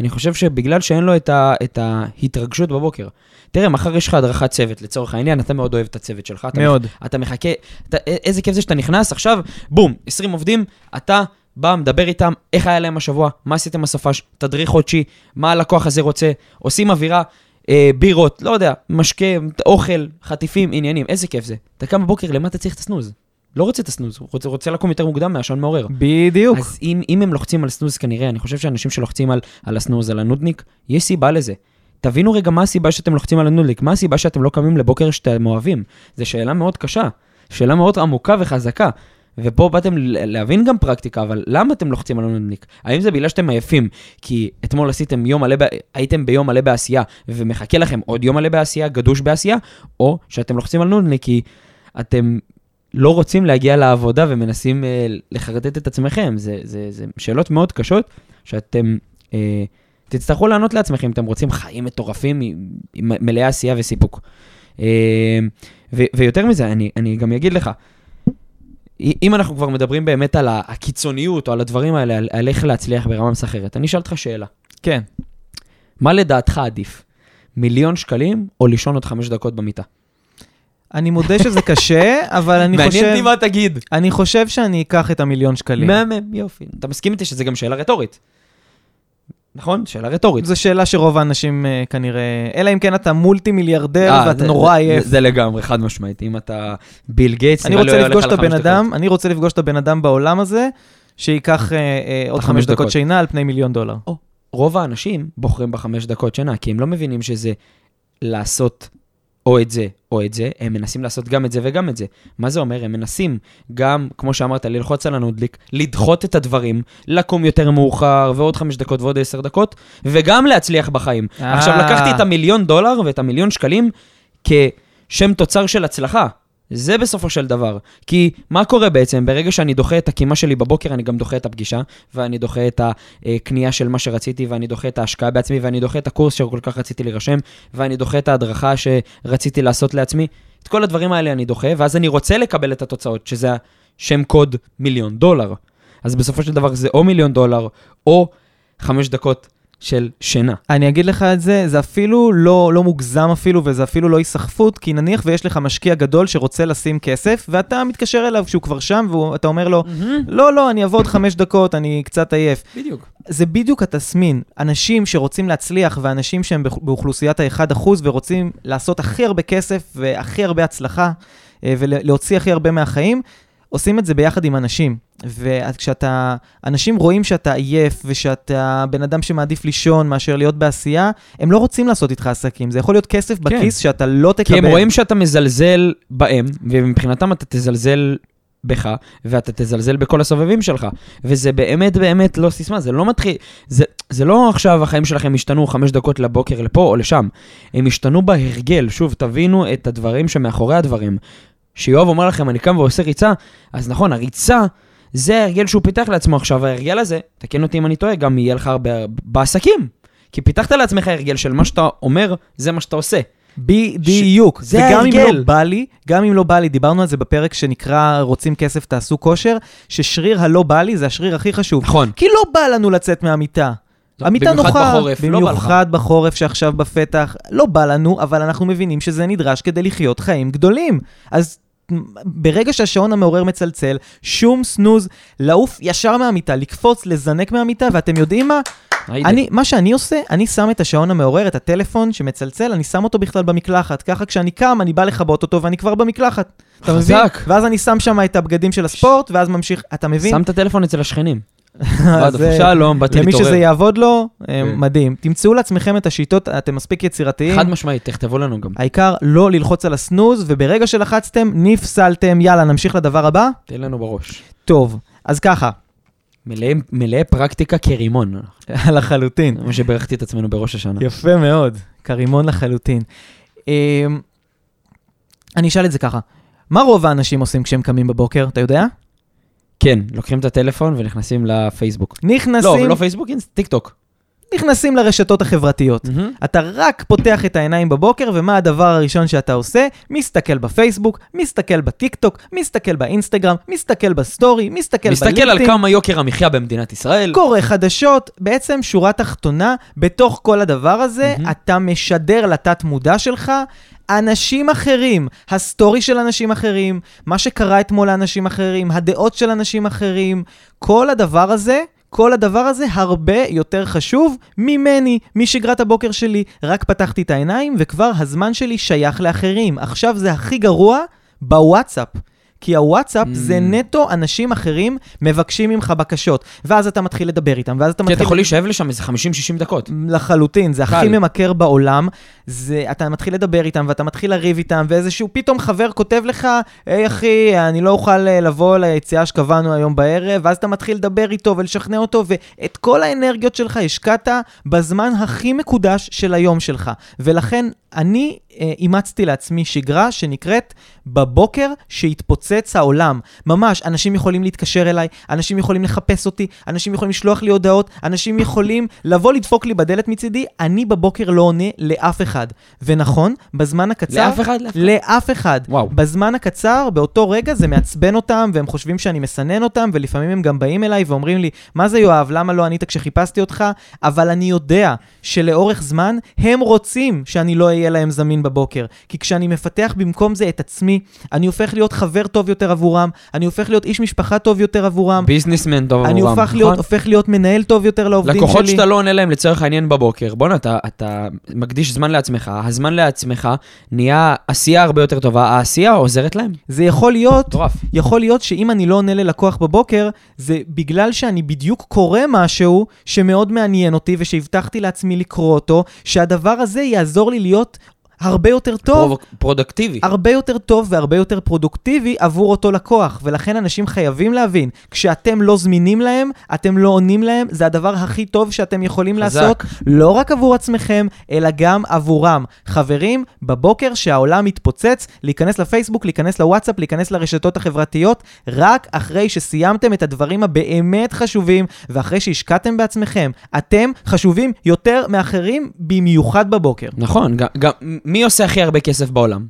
אני חושב שבגלל שאין לו את, ה, את ההתרגשות בבוקר. תראה, מחר יש לך הדרכת צוות, לצורך העניין, אתה מאוד אוהב את הצוות שלך. אתה מאוד. אתה מחכה, אתה, איזה כיף זה שאתה נכנס, עכשיו, בום, 20 עובדים, אתה בא, מדבר איתם, איך היה להם השבוע, מה עשיתם בסופש, תדריך חודשי, מה הלקוח הזה רוצה, עושים אווירה, אה, בירות, לא יודע, משקה, אוכל, חטיפים, עניינים, איזה כיף זה. אתה קם בבוקר, למה אתה צריך את ה snooze? לא רוצה את ה snooze, הוא רוצה, רוצה לקום יותר מוקדם מהשעון מעורר. בדיוק. אז אם, אם הם לוחצים על snooze כנראה, אני חושב שאנשים שלוחצים על, על ה snooze, על הנודניק, יש סיבה לזה. תבינו רגע מה הסיבה שאתם לוחצים על הנודניק, מה הסיבה שאתם לא קמים לבוקר שאתם אוהבים. זו שאלה מאוד קשה, שאלה מאוד עמוקה וחזקה. ופה באתם להבין גם פרקטיקה, אבל למה אתם לוחצים על הנודניק? האם זה בגלל שאתם עייפים, כי אתמול עשיתם יום מלא. הייתם ביום מלא בעשייה, ומחכה לכם עוד יום מלא בעשייה, גדוש בעשייה, או שאתם לוחצים על נודניק כי אתם לא רוצים להגיע לעבודה ומנסים אה, לחרטט את עצמכם. זה, זה, זה שאלות מאוד קשות, שאתם אה, תצטרכו לענות לעצמכם אם אתם רוצים חיים מטורפים, מלאי עשייה וסיפוק. אה, ו- ויותר מזה, אני, אני גם אגיד לך, אם אנחנו כבר מדברים באמת על הקיצוניות או על הדברים האלה, על, על איך להצליח ברמה מסחררת, אני אשאל אותך שאלה. כן. מה לדעתך עדיף? מיליון שקלים או לישון עוד חמש דקות במיטה? אני מודה שזה קשה, אבל אני מעניין חושב... אותי מה תגיד. אני חושב שאני אקח את המיליון שקלים. מהמם, יופי. אתה מסכים איתי שזו גם שאלה רטורית. נכון? שאלה רטורית. זו שאלה שרוב האנשים אה, כנראה... אלא אם כן אתה מולטי מיליארדר אה, ואתה זה- נורא זה- עייף. זה לגמרי, חד משמעית. אם אתה ביל גייטס, אני רוצה לפגוש את הבן אדם, אני רוצה לפגוש את הבן אדם בעולם הזה, שייקח אה, אה, עוד חמש דקות. שינה על פני מיליון דולר. רוב האנשים בוחרים בחמש דקות שינה, כי הם לא מבינים שזה לעשות או את זה או את זה, הם מנסים לעשות גם את זה וגם את זה. מה זה אומר? הם מנסים גם, כמו שאמרת, ללחוץ על הנודליק, לדחות את הדברים, לקום יותר מאוחר, ועוד חמש דקות ועוד עשר דקות, וגם להצליח בחיים. אה. עכשיו, לקחתי את המיליון דולר ואת המיליון שקלים כשם תוצר של הצלחה. זה בסופו של דבר. כי מה קורה בעצם? ברגע שאני דוחה את הקימה שלי בבוקר, אני גם דוחה את הפגישה, ואני דוחה את הקנייה של מה שרציתי, ואני דוחה את ההשקעה בעצמי, ואני דוחה את הקורס שכל כך רציתי להירשם, ואני דוחה את ההדרכה שרציתי לעשות לעצמי. את כל הדברים האלה אני דוחה, ואז אני רוצה לקבל את התוצאות, שזה השם קוד מיליון דולר. אז בסופו של דבר זה או מיליון דולר, או חמש דקות של שינה. אני אגיד לך את זה, זה אפילו לא, לא מוגזם אפילו, וזה אפילו לא היסחפות, כי נניח ויש לך משקיע גדול שרוצה לשים כסף, ואתה מתקשר אליו כשהוא כבר שם, ואתה אומר לו, לא, לא, אני עוד חמש דקות, אני קצת עייף. בדיוק. זה בדיוק התסמין. אנשים שרוצים להצליח, ואנשים שהם באוכ- באוכלוסיית ה-1% ורוצים לעשות הכי הרבה כסף והכי הרבה הצלחה, אה, ולהוציא הכי הרבה מהחיים, עושים את זה ביחד עם אנשים. וכשאתה, אנשים רואים שאתה עייף ושאתה בן אדם שמעדיף לישון מאשר להיות בעשייה, הם לא רוצים לעשות איתך עסקים. זה יכול להיות כסף בכיס שאתה לא תקבל. כי הם רואים שאתה מזלזל בהם, ומבחינתם אתה תזלזל בך, ואתה תזלזל בכל הסובבים שלך. וזה באמת באמת לא סיסמה, זה לא מתחיל, זה, זה לא עכשיו החיים שלכם השתנו חמש דקות לבוקר לפה או לשם. הם השתנו בהרגל, שוב, תבינו את הדברים שמאחורי הדברים. שיואב אומר לכם, אני קם ועושה ריצה, אז נכון, הריצה... זה ההרגל שהוא פיתח לעצמו עכשיו, ההרגל הזה, תקן אותי אם אני טועה, גם יהיה לך הרבה בעסקים. כי פיתחת לעצמך הרגל של מה שאתה אומר, זה מה שאתה עושה. בדיוק. זה וגם אם ההרגל. לא בא לי, גם אם לא בא לי, דיברנו על זה בפרק שנקרא רוצים כסף תעשו כושר, ששריר הלא בא לי זה השריר הכי חשוב. נכון. כי לא בא לנו לצאת מהמיטה. המיטה במיוחד נוחה, בחורף, לא. במיוחד בחורף שעכשיו בפתח, לא בא לנו, אבל אנחנו מבינים שזה נדרש כדי לחיות חיים גדולים. אז ברגע שהשעון המעורר מצלצל, שום סנוז, לעוף ישר מהמיטה, לקפוץ, לזנק מהמיטה, ואתם יודעים מה? אני, מה שאני עושה, אני שם את השעון המעורר, את הטלפון שמצלצל, אני שם אותו בכלל במקלחת. ככה כשאני קם, אני בא לכבות אותו ואני כבר במקלחת. אתה מבין? ואז אני שם שם את הבגדים של הספורט, ואז ממשיך, אתה מבין? שם את הטלפון אצל השכנים. ועד אה, שלום, באתי למי להתעורר. שזה יעבוד לו, אה, כן. מדהים. תמצאו לעצמכם את השיטות, אתם מספיק יצירתיים. חד משמעית, תכתבו לנו גם. העיקר לא ללחוץ על הסנוז, וברגע שלחצתם, נפסלתם. יאללה, נמשיך לדבר הבא. תן לנו בראש. טוב, אז ככה, מלאי- מלאי פרקטיקה כרימון. לחלוטין. מה שברכתי את עצמנו בראש השנה. יפה מאוד, כרימון לחלוטין. אמ, אני אשאל את זה ככה, מה רוב האנשים עושים כשהם קמים בבוקר, אתה יודע? כן, לוקחים את הטלפון ונכנסים לפייסבוק. לא, נכנסים, לא פייסבוק, אינסט- טיק טוק. נכנסים לרשתות החברתיות. אתה רק פותח את העיניים בבוקר, ומה הדבר הראשון שאתה עושה? מסתכל בפייסבוק, מסתכל בטיקטוק, מסתכל באינסטגרם, מסתכל בסטורי, מסתכל מסתכל על בלינקדאין, כמה יוקר המחיה במדינת ישראל. קורא חדשות. בעצם, שורה תחתונה, בתוך כל הדבר הזה, מהמם. אתה משדר לתת מודע שלך אנשים אחרים, הסטורי של אנשים אחרים, מה שקרה אתמול לאנשים אחרים, הדעות של אנשים אחרים, כל הדבר הזה, כל הדבר הזה הרבה יותר חשוב ממני, משגרת הבוקר שלי. רק פתחתי את העיניים וכבר הזמן שלי שייך לאחרים. עכשיו זה הכי גרוע בוואטסאפ. כי הוואטסאפ Mm. זה נטו אנשים אחרים מבקשים ממך בקשות, ואז אתה מתחיל לדבר איתם, ואז אתה כן, אתה מתחיל... יכול להישאב לשם איזה 50-60 דקות. לחלוטין, זה. הכי ממכר בעולם. זה, אתה מתחיל לדבר איתם ואתה מתחיל לריב איתם, ואיזשהו פתאום חבר כותב לך, היי אחי, אני לא אוכל אה, לבוא ליציאה שקבענו היום בערב, ואז אתה מתחיל לדבר איתו ולשכנע אותו, ואת כל האנרגיות שלך השקעת בזמן הכי מקודש של היום שלך. ולכן אני אימצתי לעצמי שגרה שנקראת בבוקר שהתפוצץ העולם. ממש, אנשים יכולים להתקשר אליי, אנשים יכולים לחפש אותי, אנשים יכולים לשלוח לי הודעות, אנשים יכולים לבוא לדפוק לי בדלת מצידי, אני בבוקר לא עונה לאף אחד. ונכון, בזמן הקצר... לאף אחד? לאף אחד? לאף אחד. וואו. בזמן הקצר, באותו רגע, זה מעצבן אותם, והם חושבים שאני מסנן אותם, ולפעמים הם גם באים אליי ואומרים לי, מה זה יואב, למה לא ענית כשחיפשתי אותך? אבל אני יודע שלאורך זמן, הם רוצים שאני לא אהיה להם זמין בבוקר. כי כשאני מפתח במקום זה את עצמי, אני הופך להיות חבר טוב יותר עבורם, אני הופך להיות איש משפחה טוב יותר עבורם, ביזנסמן טוב אני עבורם, הופך להיות, נכון? הופך להיות מנהל טוב יותר לעובדים שלי. לקוחות שאתה לא עונה להם לצורך העניין בבוקר, בואנה, אתה, אתה מקדיש זמן לעצמך, הזמן לעצמך נהיה עשייה הרבה יותר טובה, העשייה עוזרת להם. זה יכול להיות. יכול להיות שאם אני לא עונה ללקוח בבוקר, זה בגלל שאני בדיוק קורא משהו שמאוד מעניין אותי ושהבטחתי לעצמי לקרוא אותו, שהדבר הזה יעזור לי להיות הרבה יותר טוב. פרו- פרודקטיבי. הרבה יותר טוב והרבה יותר פרודוקטיבי עבור אותו לקוח, ולכן אנשים חייבים להבין, כשאתם לא זמינים להם, אתם לא עונים להם, זה הדבר הכי טוב שאתם יכולים חזק. לעשות, לא רק עבור עצמכם, אלא גם עבורם. חברים, בבוקר שהעולם מתפוצץ, להיכנס לפייסבוק, להיכנס לוואטסאפ, להיכנס לרשתות החברתיות, רק אחרי שסיימתם את הדברים הבאמת חשובים, ואחרי שהשקעתם בעצמכם. אתם חשובים יותר מאחרים, במיוחד בבוקר. נכון, גם, גם, מי עושה הכי הרבה כסף בעולם?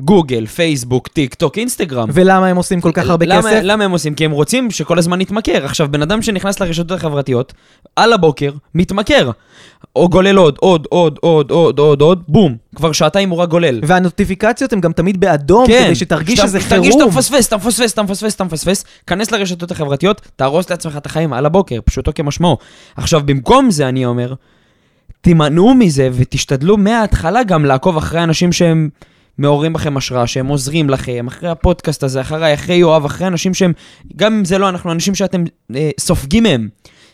גוגל, פייסבוק, טיק טוק, אינסטגרם. ולמה הם עושים כל כך הרבה למה, כסף? למה הם עושים? כי הם רוצים שכל הזמן נתמכר. עכשיו, בן אדם שנכנס לרשתות החברתיות, על הבוקר, מתמכר. או גולל עוד, עוד, עוד, עוד, עוד, עוד, עוד, בום. כבר שעתיים הוא רק גולל. והנוטיפיקציות הן גם תמיד באדום, כדי שתרגיש שאתה- שזה תרגיש שאתה חירום. מפספס, אתה מפספס, אתה מפספס, אתה מפספס, כנס לרשתות החברתיות, תהרוס לעצמך את החיים על הבוקר, פשוטו כמשמעו. עכשיו, במקום זה, אני אומר, תימנעו מזה ותשתדלו מההתחלה גם לעקוב אחרי אנשים שהם מעוררים בכם השראה, שהם עוזרים לכם, אחרי הפודקאסט הזה, אחריי, אחרי יואב, אחרי אנשים שהם, גם אם זה לא אנחנו, אנשים שאתם אה, סופגים מהם.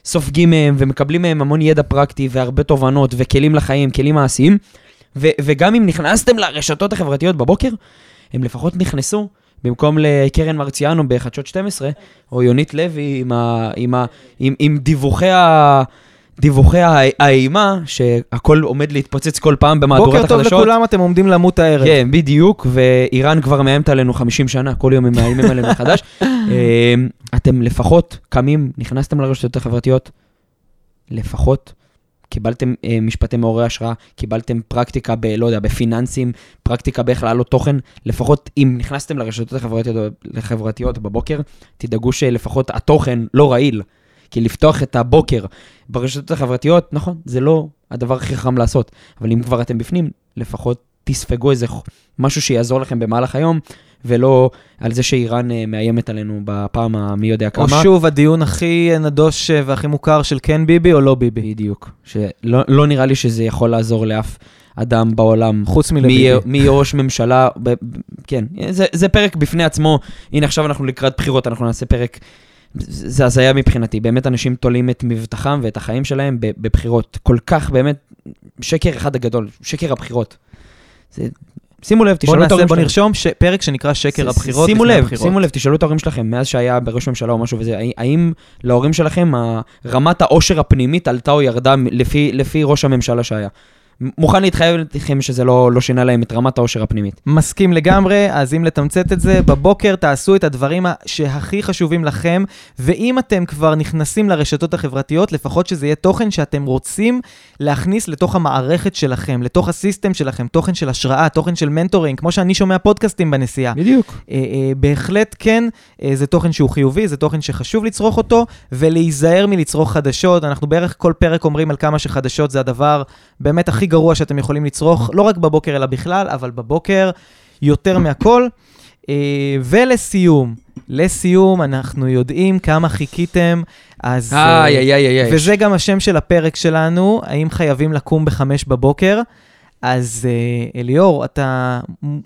סופגים מהם ומקבלים מהם המון ידע פרקטי והרבה תובנות וכלים לחיים, כלים מעשיים. ו- וגם אם נכנסתם לרשתות החברתיות בבוקר, הם לפחות נכנסו, במקום לקרן מרציאנו בחדשות 12, או יונית לוי עם, ה- עם, ה- עם, עם דיווחי, ה- דיווחי האימה, שהכל עומד להתפוצץ כל פעם במהדורת בוקר החדשות. טוב לכולם, אתם עומדים למות הערב. כן, בדיוק, ואיראן כבר מאיימת עלינו 50 שנה, כל יום הם מאיימים עלינו מחדש. אה, אתם לפחות קמים, נכנסתם לרשתות החברתיות, לפחות קיבלתם אה, משפטי מעוררי השראה, קיבלתם פרקטיקה ב, לא יודע, בפיננסים, פרקטיקה באיך להעלות תוכן, לפחות אם נכנסתם לרשתות החברתיות, החברתיות בבוקר, תדאגו שלפחות התוכן לא רעיל. כי לפתוח את הבוקר ברשתות החברתיות, נכון, זה לא הדבר הכי חכם לעשות, אבל אם כבר אתם בפנים, לפחות תספגו איזה משהו שיעזור לכם במהלך היום, ולא על זה שאיראן אה, מאיימת עלינו בפעם המי יודע כמה. או שוב, הדיון הכי נדוש אה, והכי מוכר של כן ביבי או לא ביבי. בדיוק. שלא לא נראה לי שזה יכול לעזור לאף אדם בעולם. חוץ מלביבי. מי יהיה ראש ממשלה, ב, ב, כן, זה, זה פרק בפני עצמו. הנה עכשיו אנחנו לקראת בחירות, אנחנו נעשה פרק, זה הזיה מבחינתי. באמת אנשים תולים את מבטחם ואת החיים שלהם בבחירות. כל כך, באמת, שקר אחד הגדול, שקר הבחירות. זה, שימו לב, בוא תשאלו את ההורים בוא שלכם. נרשום ש- פרק שנקרא שקר ש- הבחירות שימו לב, הבחירות. שימו לב, תשאלו את ההורים שלכם, מאז שהיה בראש ממשלה או משהו וזה, האם- להורים שלכם רמת העושר הפנימית עלתה או ירדה לפי, לפי ראש הממשלה שהיה? מוכן להתחייב לכם שזה לא, לא שינה להם את רמת העושר הפנימית. מסכים לגמרי, אז אם לתמצת את זה, בבוקר תעשו את הדברים שהכי חשובים לכם, ואם אתם כבר נכנסים לרשתות החברתיות, לפחות שזה יהיה תוכן שאתם רוצים להכניס לתוך המערכת שלכם, לתוך הסיסטם שלכם, תוכן של השראה, תוכן של מנטורינג, כמו שאני שומע פודקאסטים בנסיעה. בדיוק. אה, אה, בהחלט כן, אה, זה תוכן שהוא חיובי, זה תוכן שחשוב לצרוך אותו, ולהיזהר מלצרוך חדשות. אנחנו בערך כל פרק אומרים על כמה שחדשות זה הדבר באמת הכי גרוע שאתם יכולים לצרוך, לא רק בבוקר אלא בכלל, אבל בבוקר יותר מהכל. אה, ולסיום, לסיום, אנחנו יודעים כמה חיכיתם, אז... אה, איי, איי, איי, איי. וזה גם השם של הפרק שלנו, האם חייבים לקום בחמש בבוקר. אז אה, אליאור, אתה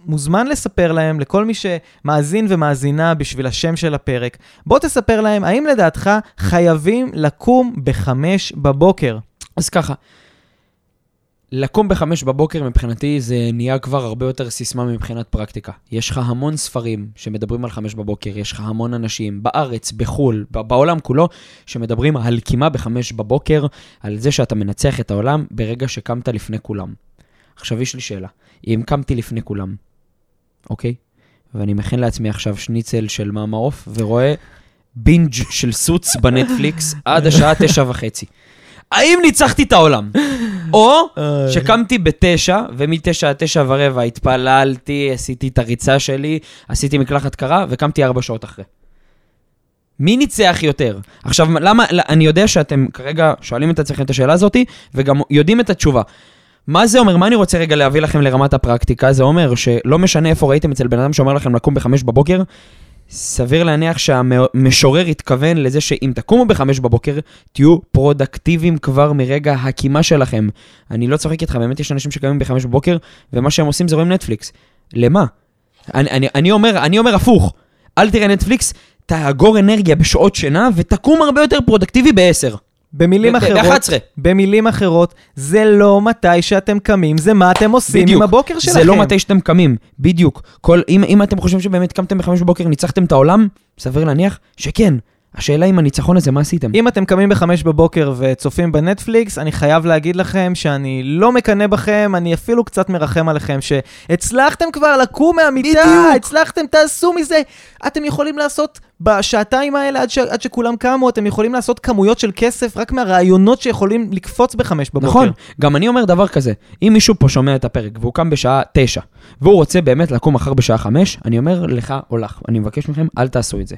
מוזמן לספר להם, לכל מי שמאזין ומאזינה בשביל השם של הפרק, בוא תספר להם, האם לדעתך חייבים לקום בחמש בבוקר? אז ככה, לקום בחמש בבוקר מבחינתי זה נהיה כבר הרבה יותר סיסמה מבחינת פרקטיקה. יש לך המון ספרים שמדברים על חמש בבוקר, יש לך המון אנשים בארץ, בחו"ל, בעולם כולו, שמדברים על קימה בחמש בבוקר, על זה שאתה מנצח את העולם ברגע שקמת לפני כולם. עכשיו יש לי שאלה, אם קמתי לפני כולם, אוקיי? ואני מכין לעצמי עכשיו שניצל של מאמה עוף, ורואה בינג' של סוץ בנטפליקס עד השעה תשע וחצי. האם ניצחתי את העולם? או שקמתי בתשע, ומתשע עד תשע ורבע התפללתי, עשיתי את הריצה שלי, עשיתי מקלחת קרה, וקמתי ארבע שעות אחרי. מי ניצח יותר? עכשיו, למה, אני יודע שאתם כרגע שואלים את עצמכם את השאלה הזאת, וגם יודעים את התשובה. מה זה אומר? מה אני רוצה רגע להביא לכם לרמת הפרקטיקה? זה אומר שלא משנה איפה ראיתם אצל בן אדם שאומר לכם לקום בחמש בבוקר, סביר להניח שהמשורר התכוון לזה שאם תקומו בחמש בבוקר, תהיו פרודקטיביים כבר מרגע הקימה שלכם. אני לא צוחק איתך, באמת יש אנשים שקמים בחמש בבוקר, ומה שהם עושים זה רואים נטפליקס. למה? אני, אני, אני, אומר, אני אומר הפוך, אל תראה נטפליקס, תאגור אנרגיה בשעות שינה, ותקום הרבה יותר פרודקטיבי בעשר. במילים אחרות, ב-11. במילים אחרות, זה לא מתי שאתם קמים, זה מה אתם עושים בדיוק. עם הבוקר שלכם. זה לא מתי שאתם קמים, בדיוק. כל, אם, אם אתם חושבים שבאמת קמתם בחמש בבוקר, ניצחתם את העולם, סביר להניח שכן. השאלה אם הניצחון הזה, מה עשיתם? אם אתם קמים בחמש בבוקר וצופים בנטפליקס, אני חייב להגיד לכם שאני לא מקנא בכם, אני אפילו קצת מרחם עליכם, שהצלחתם כבר לקום מהמיטה, בדיוק. הצלחתם, תעשו מזה. אתם יכולים לעשות, בשעתיים האלה, עד, ש, עד שכולם קמו, אתם יכולים לעשות כמויות של כסף רק מהרעיונות שיכולים לקפוץ בחמש בבוקר. נכון, גם אני אומר דבר כזה, אם מישהו פה שומע את הפרק והוא קם בשעה תשע, והוא רוצה באמת לקום מחר בשעה חמש, אני אומר לך או לך, אני מבקש מכם, אל תעשו את זה.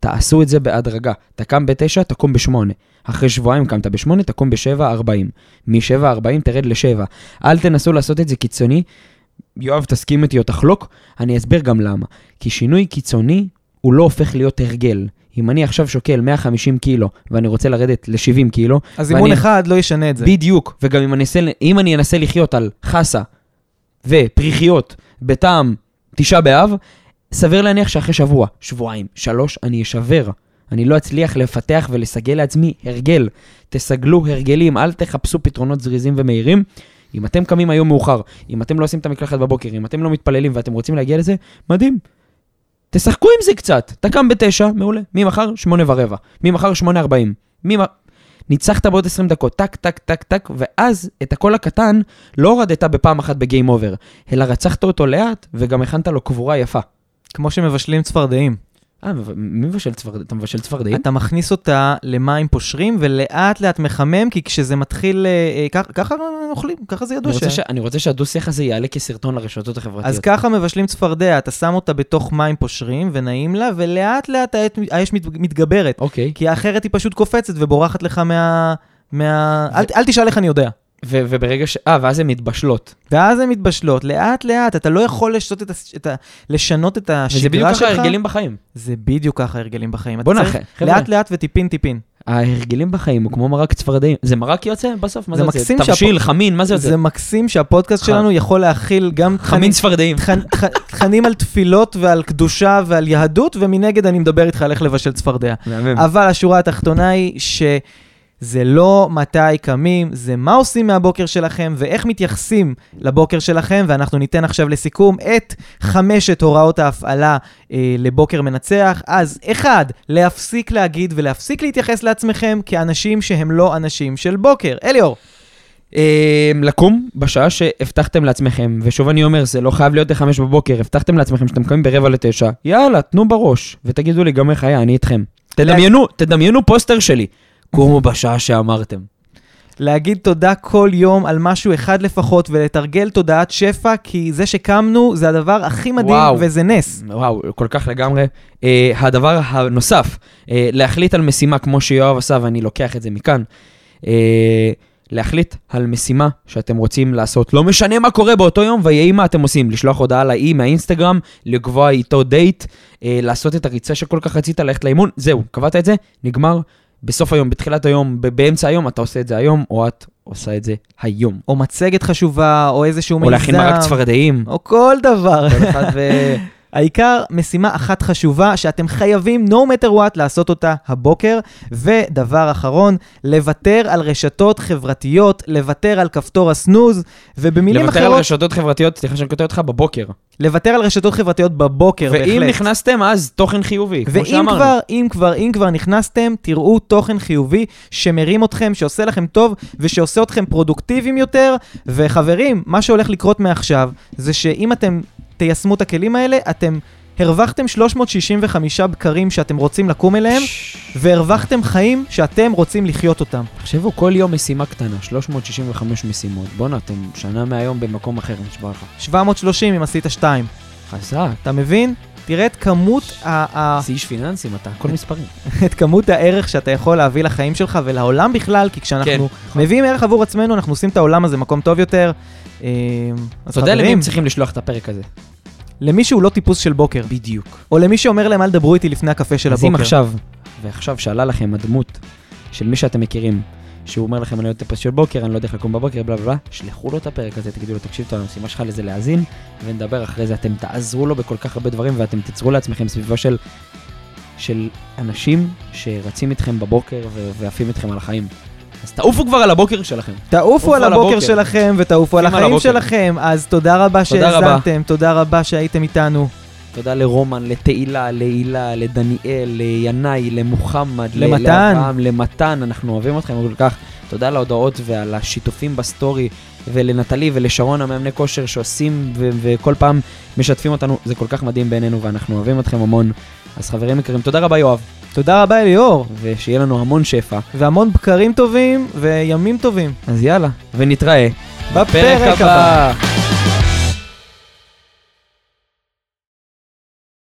תעשו את זה בהדרגה. אתה קם בתשע, תקום בשמונה. אחרי שבועיים קמת בשמונה, תקום בשבע ארבעים. משבע ארבעים תרד לשבע. אל תנסו לעשות את זה קיצוני. יואב, תסכים איתי או תחלוק, אני אסביר גם למה. כי שינוי קיצוני הוא לא הופך להיות הרגל. אם אני עכשיו שוקל 150 קילו ואני רוצה לרדת ל-70 קילו, אז ואני- אימון אחד לא ישנה את זה. בדיוק, וגם אם אני, אנסה, אם אני אנסה לחיות על חסה ופריחיות בטעם תשעה באב, סביר להניח שאחרי שבוע, שבועיים, שלוש, אני אשבר. אני לא אצליח לפתח ולסגל לעצמי הרגל. תסגלו הרגלים, אל תחפשו פתרונות זריזים ומהירים. אם אתם קמים היום מאוחר, אם אתם לא עושים את המקלחת בבוקר, אם אתם לא מתפללים ואתם רוצים להגיע לזה, מדהים. תשחקו עם זה קצת. אתה קם בתשע, מעולה. ממחר, שמונה ורבע. ממחר, שמונה ארבעים. ממ... ניצחת בעוד 20 דקות, טק, טק, טק, טק, ואז את הקול הקטן לא הורדת בפעם אחת בגיים אובר, אלא רצחת אותו לאט, וגם הכנת לו קבורה יפה. כמו שמבשלים צפרדעים. אה, מי מבשל צפרדעים? אתה מבשל צפרדעים? אתה מכניס אותה למים פושרים, ולאט לאט מחמם, כי כשזה מתחיל... אה, אה, ככה- ככה אוכלים, ככה זה אני ידוע רוצה, ש... ש... אני רוצה שהדו-שיח הזה יעלה כסרטון לרשתות החברתיות. אז ככה מבשלים צפרדע, אתה שם אותה בתוך מים פושרים, ונעים לה, ולאט לאט האש- האש מת- מתגברת. אוקיי. כי האחרת היא פשוט קופצת ובורחת לך מה... מה... אל, אל תשאל איך אני יודע. ו- וברגע ש... אה, ואז הן מתבשלות. ואז הן מתבשלות, לאט לאט, אתה לא יכול לשנות את, הס- את ה... לשנות את השגרה שלך. וזה בדיוק ככה הרגלים בחיים. זה בדיוק ככה הרגלים בחיים. בוא'נה, צריך חבר'ה. לאט לאט וטיפין טיפין. ההרגלים בחיים הוא כמו מרק צפרדעים. זה מרק יוצא בסוף? מה זה זה יוצא? תבשיל, שהפ- חמין, מה זה יוצא? זה מקסים שהפודקאסט ח- שלנו יכול להכיל גם חמין צפרדעים. תכנ- תכ- תכנים על תפילות ועל קדושה ועל יהדות, ומנגד אני מדבר איתך על איך לבשל צפרדע. אבל השורה התחתונה היא שזה לא מתי קמים, זה מה עושים מהבוקר שלכם ואיך מתייחסים לבוקר שלכם, ואנחנו ניתן עכשיו לסיכום את חמשת הוראות ההפעלה אה, לבוקר מנצח. אז אחד, להפסיק להגיד ולהפסיק להתייחס לעצמכם כאנשים שהם לא אנשים של בוקר. אליאור. אה, לקום בשעה שהבטחתם לעצמכם, ושוב אני אומר, זה לא חייב להיות בחמש בבוקר, הבטחתם לעצמכם שאתם קמים ברבע לתשע, יאללה, תנו בראש, ותגידו לי גם איך היה, אני איתכם. תדמיינו, תדמיינו פוסטר שלי. קומו בשעה שאמרתם. להגיד תודה כל יום על משהו אחד לפחות ולתרגל תודעת שפע, כי זה שקמנו זה הדבר הכי מדהים וואו. וזה נס. וואו, כל כך לגמרי. Uh, הדבר הנוסף, uh, להחליט על משימה כמו שיואב עשה, ואני לוקח את זה מכאן, uh, להחליט על משימה שאתם רוצים לעשות. לא משנה מה קורה באותו יום, ויהי מה אתם עושים. לשלוח הודעה לאי מהאינסטגרם, לקבוע איתו דייט, uh, לעשות את הריצה שכל כך רצית, ללכת לאימון, זהו, קבעת את זה, נגמר. בסוף היום, בתחילת היום, באמצע היום, אתה עושה את זה היום, או את עושה את זה היום. או מצגת חשובה, או איזשהו או מיזם. להכין מרק צפרדעים. או כל דבר. כל אחד ו... העיקר, משימה אחת חשובה שאתם חייבים, no matter what, לעשות אותה הבוקר. ודבר אחרון, לוותר על רשתות חברתיות, לוותר על כפתור הסנוז, ובמילים לוותר על אחרות, רשתות חברתיות, סליחה שאני קוטע אותך, בבוקר. לוותר על רשתות חברתיות בבוקר, ואם בהחלט. נכנסתם, אז תוכן חיובי, כמו ואם שאמרנו. כבר, אם כבר, אם כבר נכנסתם, תראו תוכן חיובי שמרים אתכם, שעושה לכם טוב ושעושה אתכם פרודוקטיביים יותר. וחברים, מה שהולך לקרות מעכשיו, זה שאם אתם תיישמו את הכלים האלה, אתם הרווחתם 365 בקרים שאתם רוצים לקום אליהם, והרווחתם חיים שאתם רוצים לחיות אותם. תחשבו, כל יום משימה קטנה, 365 משימות. בואנה, אתם שנה מהיום במקום אחר, נשבע לך. 730 אם עשית 2. חזק. אתה מבין? תראה את כמות, ה- זה איש פיננסים, אתה, הכל מספרים. את כמות הערך שאתה יכול להביא לחיים שלך ולעולם בכלל, כי כשאנחנו כן. מביאים ערך עבור עצמנו, אנחנו עושים את העולם הזה מקום טוב יותר. אה, אתה יודע למי הם צריכים לשלוח את הפרק הזה. למי שהוא לא טיפוס של בוקר, בדיוק. או למי שאומר להם אל תדברו איתי לפני הקפה של אז הבוקר. אם עכשיו, ועכשיו שעלה לכם הדמות של מי שאתם מכירים, שהוא אומר לכם, אני לא טיפוס של בוקר, אני לא יודע איך לקום בבוקר, בלה בלה שלחו לו את הפרק הזה, תגידו לו, תקשיב, המשימה שלך לזה להאזין, ונדבר אחרי זה, אתם תעזרו לו בכל כך הרבה דברים, ואתם תיצרו לעצמכם סביבה של, של אנשים שרצים איתכם בבוקר ועפים איתכם על החיים. אז תעופו כבר על הבוקר שלכם. תעופו על הבוקר. שלכם ותעופו על החיים. שלכם. אז תודה רבה. שהאזנתם, תודה רבה שהייתם איתנו. תודה לרומן, לתהילה, להילה, לדניאל, לינאי, למוחמד, למתן. לאברהם, למתן, אנחנו אוהבים אתכם כל כך. תודה על ההודעות ועל השיתופים בסטורי, ולנטלי ולשרון המאמני כושר שעושים ו- וכל פעם משתפים אותנו, זה כל כך מדהים בעינינו ואנחנו אוהבים אתכם המון. אז חברים יקרים, תודה רבה יואב, תודה רבה אליאור, ושיהיה לנו המון שפע. והמון בקרים טובים וימים טובים. אז יאללה, ונתראה בפרק הבא.